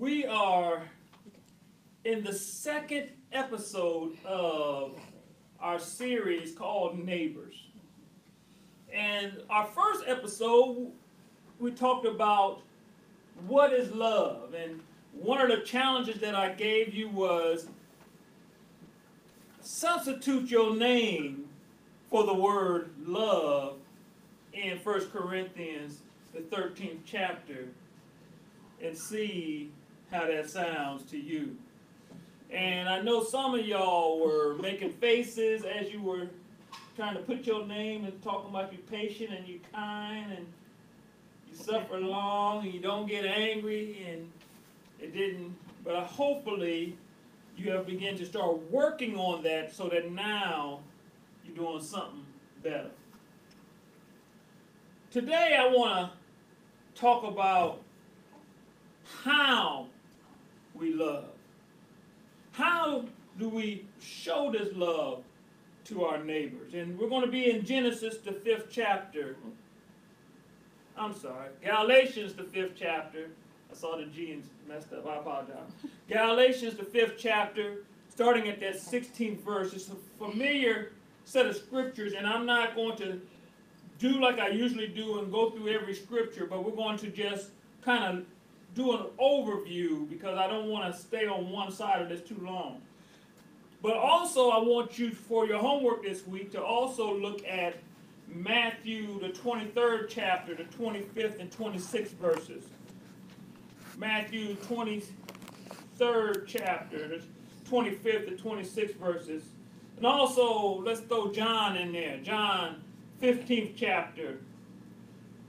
We are in the second episode of our series called Neighbors. And our first episode, we talked about what is love. And one of the challenges that I gave you was substitute your name for the word love in 1 Corinthians, the 13th chapter, and see how that sounds to you. And I know some of y'all were making faces as you were trying to put your name and talking about you patient and you kind and you suffer long and you don't get angry and it didn't. But hopefully you have begun to start working on that so that now you're doing something better. Today I want to talk about how we love. How do we show this love to our neighbors? And we're going to be in Genesis, the fifth chapter. I'm sorry, Galatians, the fifth chapter. I saw the G messed up. I apologize. Galatians, the fifth chapter, starting at that 16th verse. It's a familiar set of scriptures, and I'm not going to do like I usually do and go through every scripture, but we're going to just kind of do an overview because I don't want to stay on one side of this too long. But also, I want you for your homework this week to also look at Matthew, the 23rd chapter, the 25th and 26th verses. Matthew 23rd chapter, the 25th and 26th verses. And also, let's throw John in there. John 15th chapter,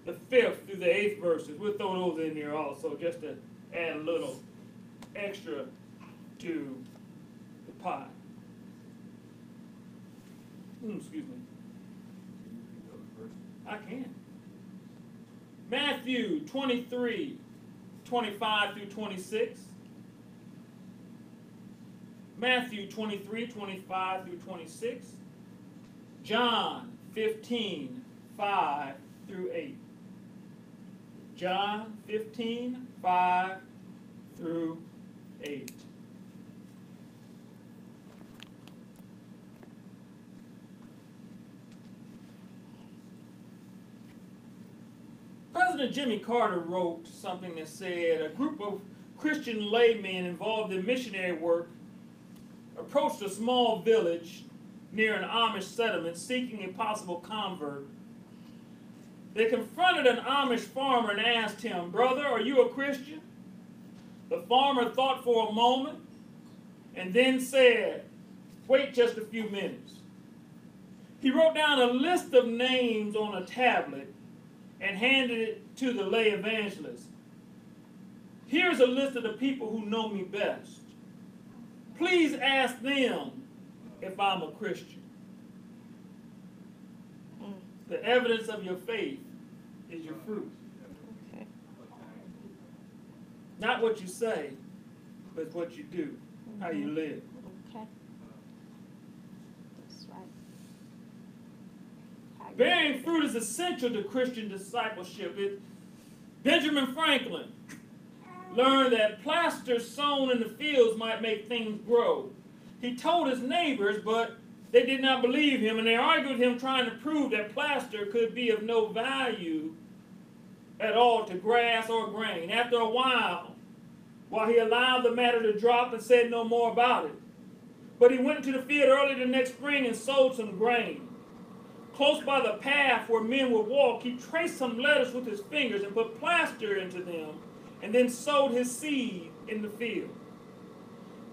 the 5th through the 8th verses. We'll throw those in there also just to add a little extra to the pie. Mm, excuse me. I can. Matthew 23, 25 through 26. Matthew 23, 25 through 26. John 15, 5 through 8. John 15, 5 through 8. President Jimmy Carter wrote something that said a group of Christian laymen involved in missionary work approached a small village near an Amish settlement seeking a possible convert. They confronted an Amish farmer and asked him, Brother, are you a Christian? The farmer thought for a moment and then said, Wait just a few minutes. He wrote down a list of names on a tablet and handed it to the lay evangelist. Here's a list of the people who know me best. Please ask them if I'm a Christian. The evidence of your faith is your fruit. Okay. Not what you say, but what you do, how you live. Okay. That's right. Bearing fruit is essential to Christian discipleship. It, Benjamin Franklin learned that plaster sown in the fields might make things grow. He told his neighbors, but they did not believe him, and they argued him, trying to prove that plaster could be of no value at all to grass or grain. After a while, while he allowed the matter to drop and said no more about it, but he went into the field early the next spring and sowed some grain. Close by the path where men would walk, he traced some letters with his fingers and put plaster into them, and then sowed his seed in the field.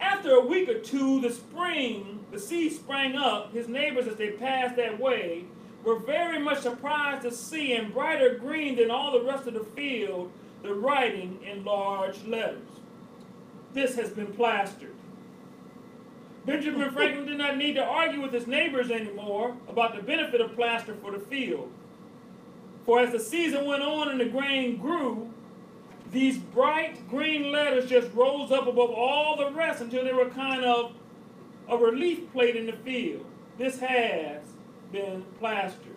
After a week or two, the spring, the seed sprang up. His neighbors, as they passed that way, were very much surprised to see in brighter green than all the rest of the field the writing in large letters. This has been plastered. Benjamin Franklin did not need to argue with his neighbors anymore about the benefit of plaster for the field. For as the season went on and the grain grew, these bright green letters just rose up above all the rest until they were kind of a relief plate in the field. This has been plastered.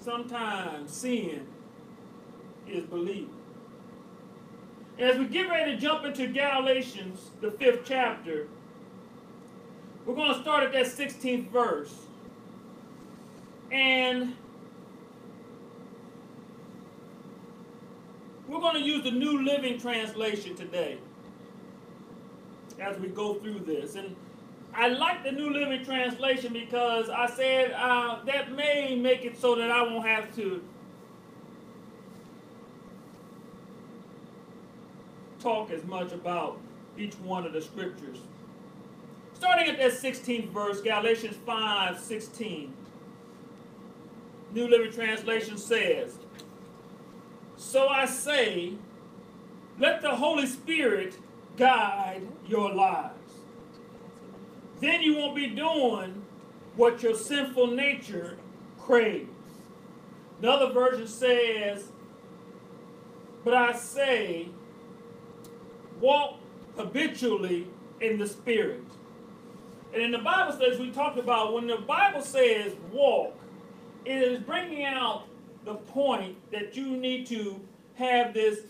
Sometimes sin is believing. As we get ready to jump into Galatians, the fifth chapter, we're going to start at that 16th verse. And we're going to use the New Living Translation today as we go through this. And I like the New Living Translation because I said uh, that may make it so that I won't have to talk as much about each one of the scriptures. Starting at that 16th verse, Galatians 5 16. New Living Translation says, So I say, let the Holy Spirit guide your lives. Then you won't be doing what your sinful nature craves. Another version says, But I say, walk habitually in the Spirit. And in the Bible says, we talked about when the Bible says walk, it is bringing out the point that you need to have this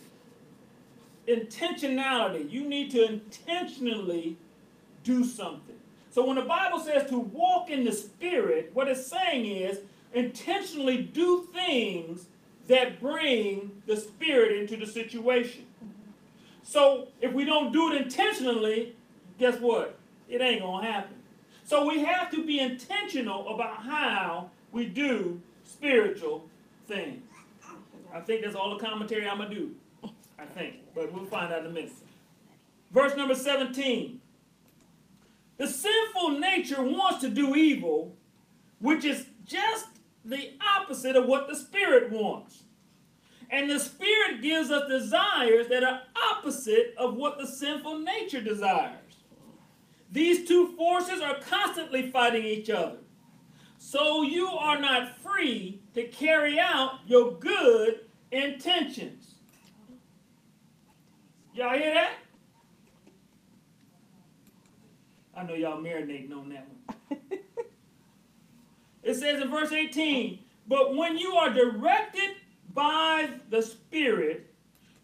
intentionality. You need to intentionally do something. So when the Bible says to walk in the Spirit, what it's saying is intentionally do things that bring the Spirit into the situation. So if we don't do it intentionally, guess what? It ain't going to happen. So we have to be intentional about how we do spiritual things. I think that's all the commentary I'm going to do. I think. But we'll find out in a minute. Verse number 17. The sinful nature wants to do evil, which is just the opposite of what the Spirit wants. And the Spirit gives us desires that are opposite of what the sinful nature desires. These two forces are constantly fighting each other. So you are not free to carry out your good intentions. Y'all hear that? I know y'all marinating on that one. it says in verse 18, but when you are directed by the Spirit,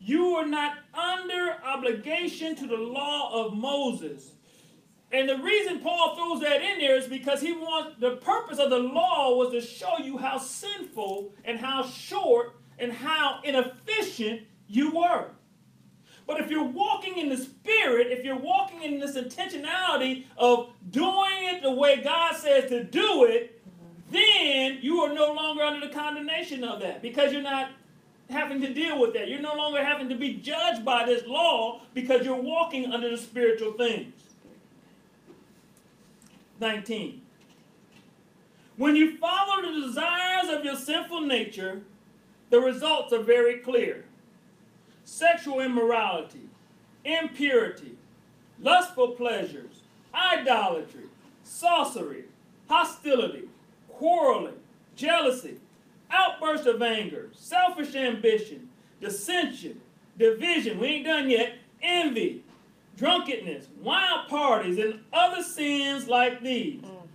you are not under obligation to the law of Moses. And the reason Paul throws that in there is because he wants the purpose of the law was to show you how sinful and how short and how inefficient you were. But if you're walking in the Spirit, if you're walking in this intentionality of doing it the way God says to do it, then you are no longer under the condemnation of that because you're not having to deal with that. You're no longer having to be judged by this law because you're walking under the spiritual things. 19. When you follow the desires of your sinful nature, the results are very clear sexual immorality, impurity, lustful pleasures, idolatry, sorcery, hostility, quarreling, jealousy, outburst of anger, selfish ambition, dissension, division, we ain't done yet, envy, drunkenness, wild parties, and other sins like these. Mm.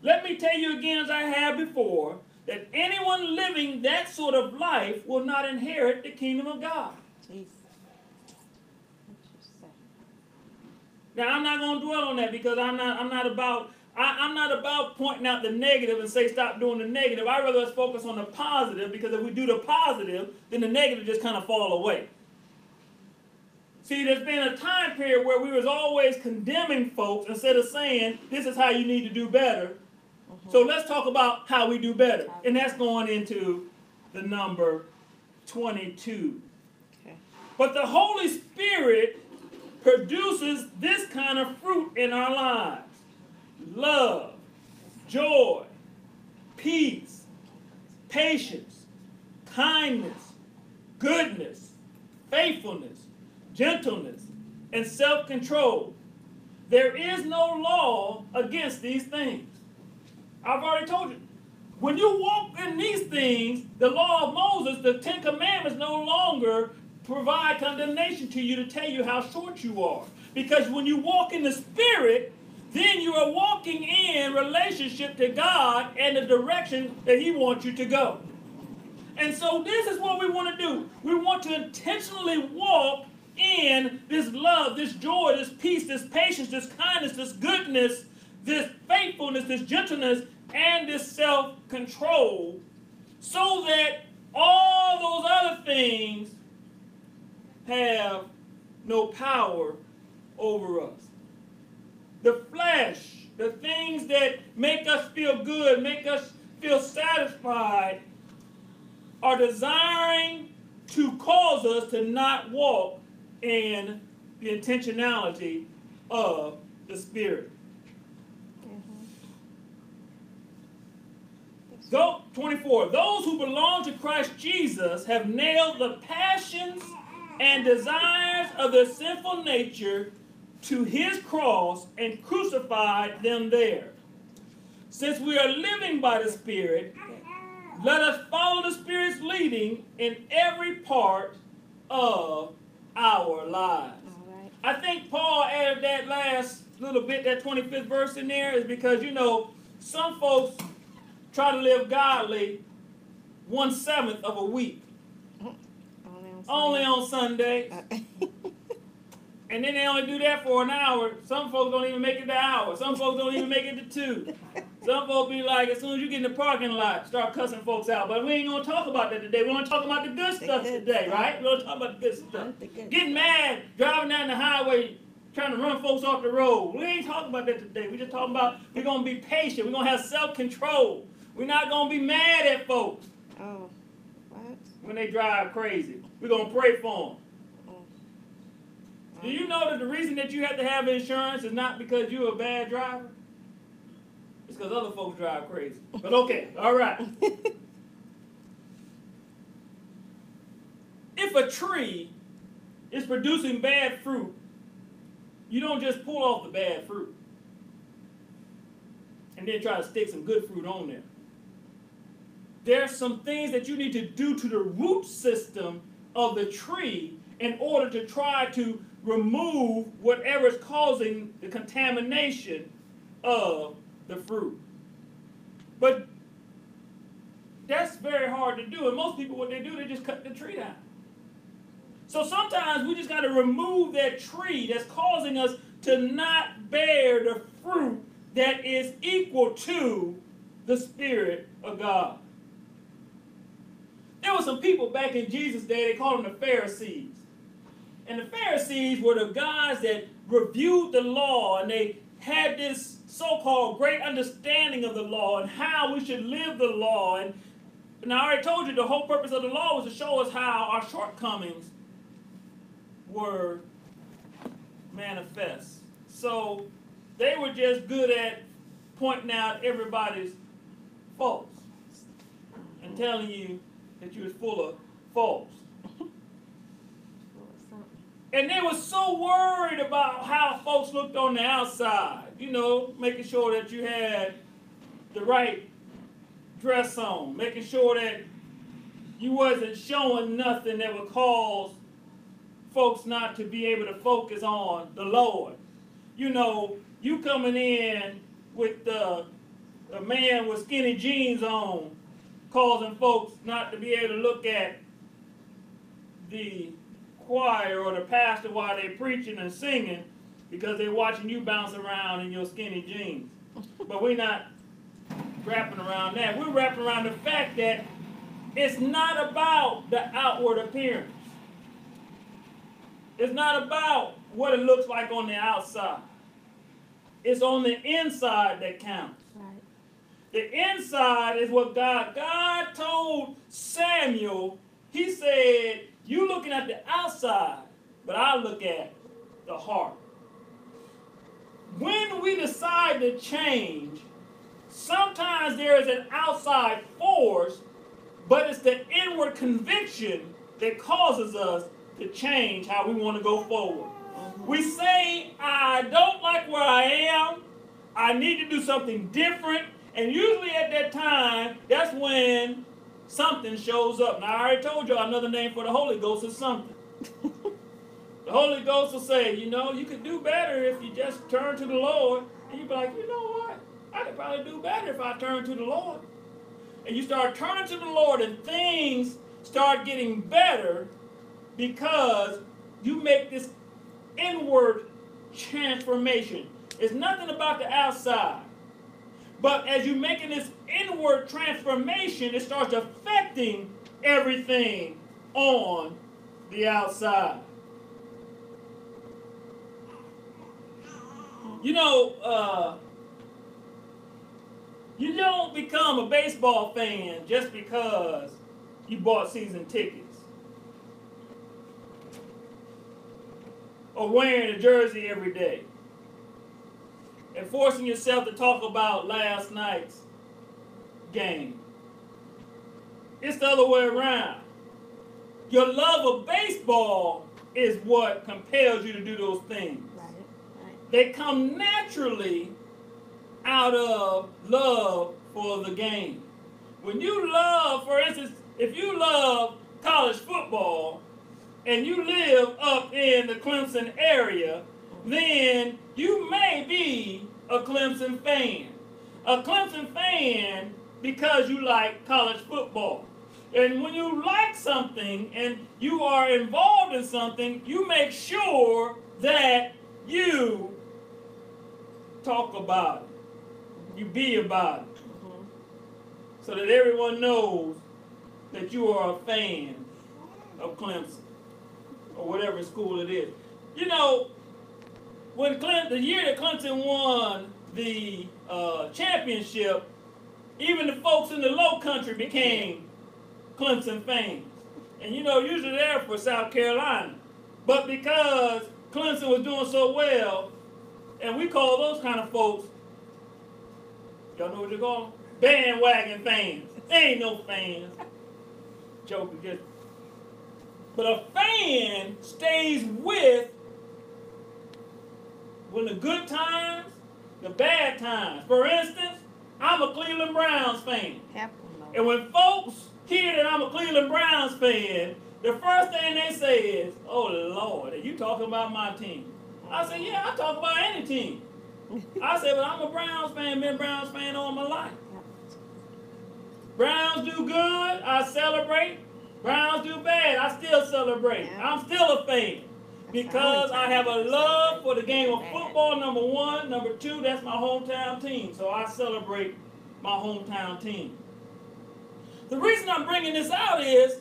Let me tell you again, as I have before, that anyone living that sort of life will not inherit the kingdom of God. Now I'm not going to dwell on that because I'm not I'm not about I, am not about pointing out the negative and say stop doing the negative. I rather us focus on the positive because if we do the positive, then the negative just kind of fall away. See, there's been a time period where we was always condemning folks instead of saying this is how you need to do better. Mm-hmm. So let's talk about how we do better, and that's going into the number 22. Okay. But the Holy Spirit produces this kind of fruit in our lives love, joy, peace, patience, kindness, goodness, faithfulness, gentleness, and self control. There is no law against these things. I've already told you. When you walk in these things, the law of Moses, the Ten Commandments no longer provide condemnation to you to tell you how short you are. Because when you walk in the Spirit, then you are walking in relationship to God and the direction that He wants you to go. And so this is what we want to do. We want to intentionally walk in this love, this joy, this peace, this patience, this kindness, this goodness, this faithfulness, this gentleness, and this self control so that all those other things have no power over us. The flesh, the things that make us feel good, make us feel satisfied, are desiring to cause us to not walk in the intentionality of the Spirit. Mm-hmm. Go 24. Those who belong to Christ Jesus have nailed the passions and desires of their sinful nature to his cross and crucified them there. Since we are living by the Spirit, let us follow the Spirit's leading in every part of our lives. I think Paul added that last little bit, that 25th verse in there, is because, you know, some folks try to live godly one seventh of a week. Only on Sunday. and then they only do that for an hour. Some folks don't even make it to hour. Some folks don't even make it to two. Some folks be like, as soon as you get in the parking lot, start cussing folks out. But we ain't gonna talk about that today. We want to talk about the good the stuff good today, stuff. right? We want to talk about the good stuff. The good Getting mad, driving down the highway, trying to run folks off the road. We ain't talking about that today. We just talking about we're gonna be patient. We're gonna have self-control. We're not going to be mad at folks. Oh, what? When they drive crazy. We're going to pray for them. Oh. Do you know that the reason that you have to have insurance is not because you're a bad driver? It's because other folks drive crazy. But okay, all right. if a tree is producing bad fruit, you don't just pull off the bad fruit and then try to stick some good fruit on there there's some things that you need to do to the root system of the tree in order to try to remove whatever is causing the contamination of the fruit. But that's very hard to do. And most people, what they do, they just cut the tree down. So sometimes we just got to remove that tree that's causing us to not bear the fruit that is equal to the Spirit of God. There were some people back in Jesus' day, they called them the Pharisees. And the Pharisees were the guys that reviewed the law and they had this so-called great understanding of the law and how we should live the law. And, and I already told you the whole purpose of the law was to show us how our shortcomings were manifest. So they were just good at pointing out everybody's faults and telling you that you was full of faults. And they were so worried about how folks looked on the outside, you know, making sure that you had the right dress on, making sure that you wasn't showing nothing that would cause folks not to be able to focus on the Lord. You know, you coming in with the, the man with skinny jeans on causing folks not to be able to look at the choir or the pastor while they're preaching and singing because they're watching you bounce around in your skinny jeans. But we're not wrapping around that. We're wrapping around the fact that it's not about the outward appearance. It's not about what it looks like on the outside. It's on the inside that counts. The inside is what God, God told Samuel, he said, you looking at the outside, but I look at the heart. When we decide to change, sometimes there is an outside force, but it's the inward conviction that causes us to change how we want to go forward. We say, I don't like where I am. I need to do something different. And usually at that time, that's when something shows up. Now, I already told you another name for the Holy Ghost is something. the Holy Ghost will say, you know, you could do better if you just turn to the Lord. And you'd be like, you know what? I could probably do better if I turn to the Lord. and you start turning to the Lord, and things start getting better because you make this inward transformation. It's nothing about the outside. But as you're making this inward transformation, it starts affecting everything on the outside. You know, uh, you don't become a baseball fan just because you bought season tickets or wearing a jersey every day and forcing yourself to talk about last night's game. It's the other way around. Your love of baseball is what compels you to do those things. Right. Right. They come naturally out of love for the game. When you love, for instance, if you love college football and you live up in the Clemson area, then you may be a Clemson fan. A Clemson fan because you like college football. And when you like something and you are involved in something, you make sure that you talk about it. You be about it. Mhm. So that everyone knows that you are a fan of Clemson or whatever school it is. You know, when the year that Clemson won the uh, championship, even the folks in the low country became Clemson fans. And you know, usually they're for South Carolina. But because Clemson was doing so well, and we call those kind of folks, y'all know what they call them? Bandwagon fans. They ain't no fans. Joke again. But a fan stays with when the good times, the bad times. For instance, I'm a Cleveland Browns fan. And when folks hear that I'm a Cleveland Browns fan, the first thing they say is, "Oh Lord, are you talking about my team?" I say, "Yeah, I talk about any team." I say, "But I'm a Browns fan, been a Browns fan all my life. Browns do good, I celebrate. Browns do bad, I still celebrate. Yeah. I'm still a fan." Because I have a love for the game of football, number one. Number two, that's my hometown team. So I celebrate my hometown team. The reason I'm bringing this out is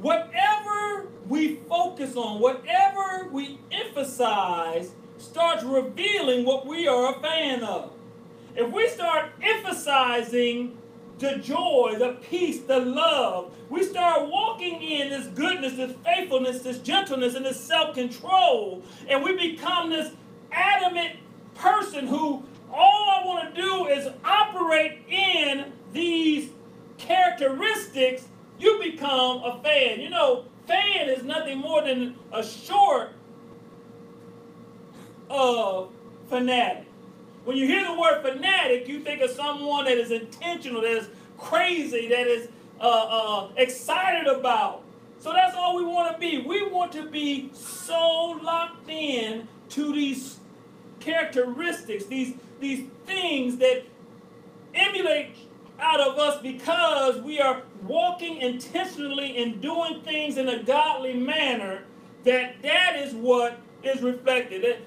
whatever we focus on, whatever we emphasize, starts revealing what we are a fan of. If we start emphasizing the joy, the peace, the love, we start walking in this goodness, this faithfulness, this gentleness, and this self control, and we become this adamant person who all I want to do is operate in these characteristics, you become a fan. You know, fan is nothing more than a short of fanatic. When you hear the word fanatic, you think of someone that is intentional, that is crazy, that is uh, uh, excited about. So that's all we want to be. We want to be so locked in to these characteristics, these these things that emulate out of us because we are walking intentionally and doing things in a godly manner that that is what is reflected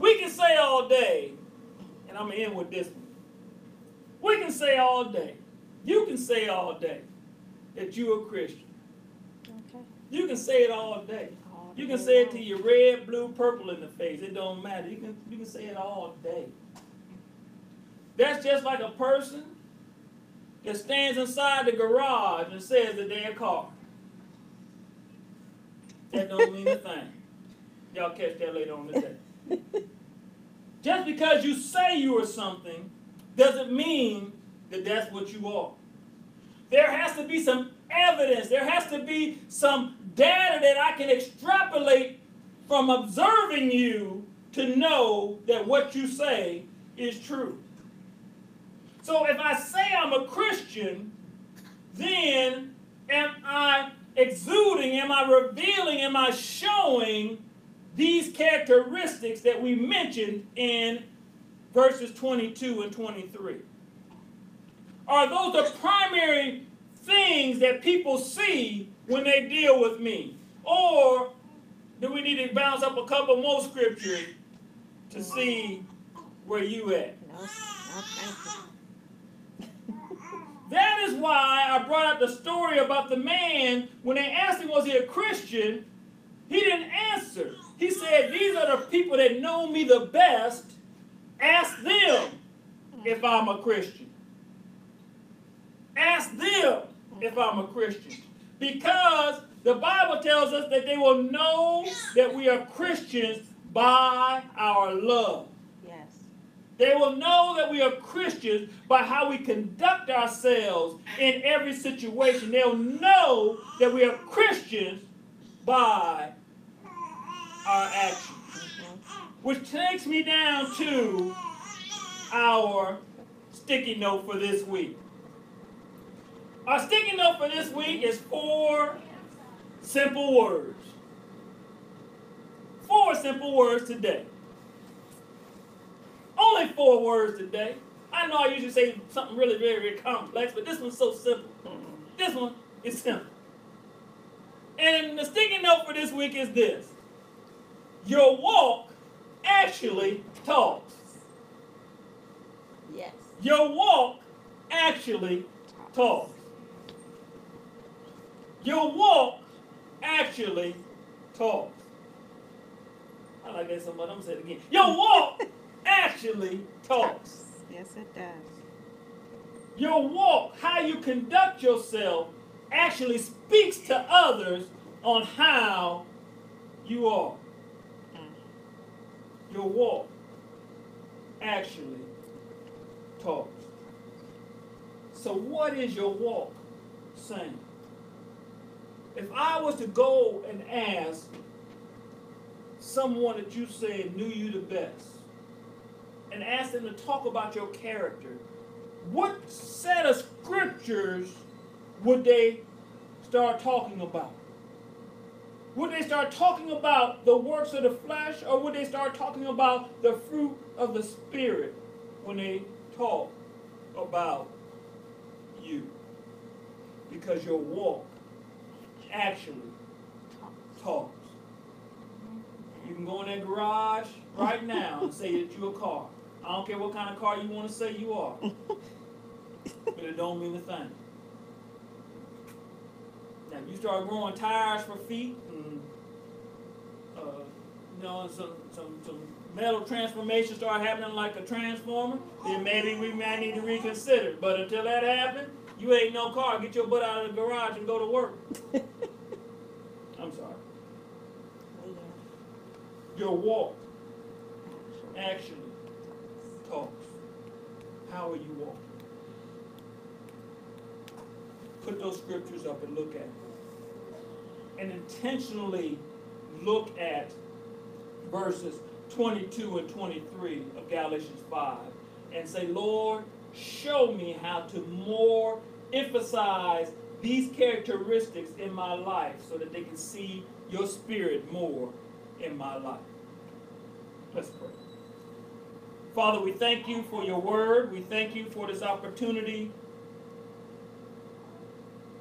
we can say all day and i'm gonna end with this one we can say all day you can say all day that you're a christian Okay. you can say it all day All you can day say it to your red blue purple in the face it don't matter you can you can say it all day that's just like a person that stands inside the garage and says that they're a car. That don't mean a thing. Y'all catch that later on today. Just because you say you are something doesn't mean that that's what you are. There has to be some evidence. There has to be some data that I can extrapolate from observing you to know that what you say is true. So if I say I'm a Christian, then am I exuding, am I revealing, am I showing these characteristics that we mentioned in verses 22 and 23? Are those the primary things that people see when they deal with me? Or do we need to bounce up a couple more scriptures to see where you at? No, no. That is why I brought up the story about the man when they asked him, was he a Christian? He didn't answer. He said, These are the people that know me the best. Ask them if I'm a Christian. Ask them if I'm a Christian. Because the Bible tells us that they will know that we are Christians by our love. Yes. They will know that we are Christians by how we conduct ourselves in every situation. They'll know that we are Christians by our actions. Which takes me down to our sticky note for this week. Our sticky note for this week is four simple words. Four simple words today. Only four words today. I know I usually say something really very, very complex, but this one's so simple. This one is simple. And the sticky note for this week is this Your walk actually talks. Yes. Your walk actually talks. Your walk actually talks. I like that so much. I'm gonna say it again. Your walk actually talks. Yes, it does. Your walk, how you conduct yourself, actually speaks to others on how you are. Your walk actually talks. So, what is your walk saying? If I was to go and ask someone that you said knew you the best and ask them to talk about your character, what set of scriptures would they start talking about? Would they start talking about the works of the flesh or would they start talking about the fruit of the Spirit when they talk about you? Because your walk actually talks. You can go in that garage right now and say that you're a car. I don't care what kind of car you want to say you are. but it don't mean a thing. You start growing tires for feet and uh, you know and some, some some metal transformation start happening like a transformer, then maybe we might need to reconsider. But until that happens, you ain't no car. Get your butt out of the garage and go to work. I'm sorry. Your walk Actually. actually talks. How are you walking? Put those scriptures up and look at them. And intentionally look at verses 22 and 23 of Galatians 5 and say, Lord, show me how to more emphasize these characteristics in my life so that they can see your spirit more in my life. Let's pray. Father, we thank you for your word. We thank you for this opportunity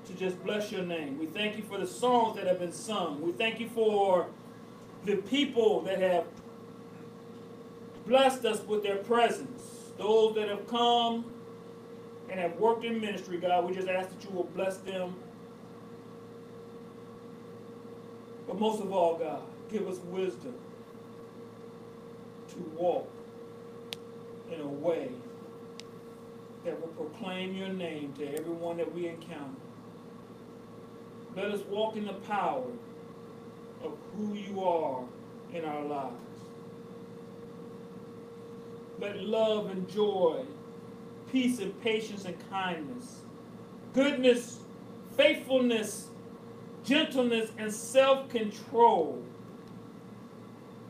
to just bless your name. We thank you for the songs that have been sung. We thank you for the people that have blessed us with their presence. Those that have come and have worked in ministry, God, we just ask that you will bless them. But most of all, God, give us wisdom to walk in a way that will proclaim your name to everyone that we encounter. Let us walk in the power of who you are in our lives. Let love and joy, peace and patience and kindness, goodness, faithfulness, gentleness, and self control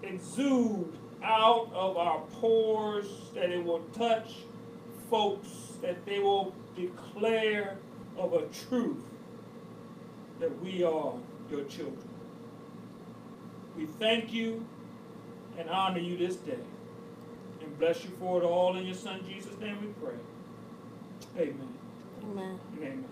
exude out of our pores, that it will touch folks, that they will declare of a truth that we are your children. We thank you and honor you this day and bless you for it all in your son Jesus' name we pray. Amen. Amen. Amen.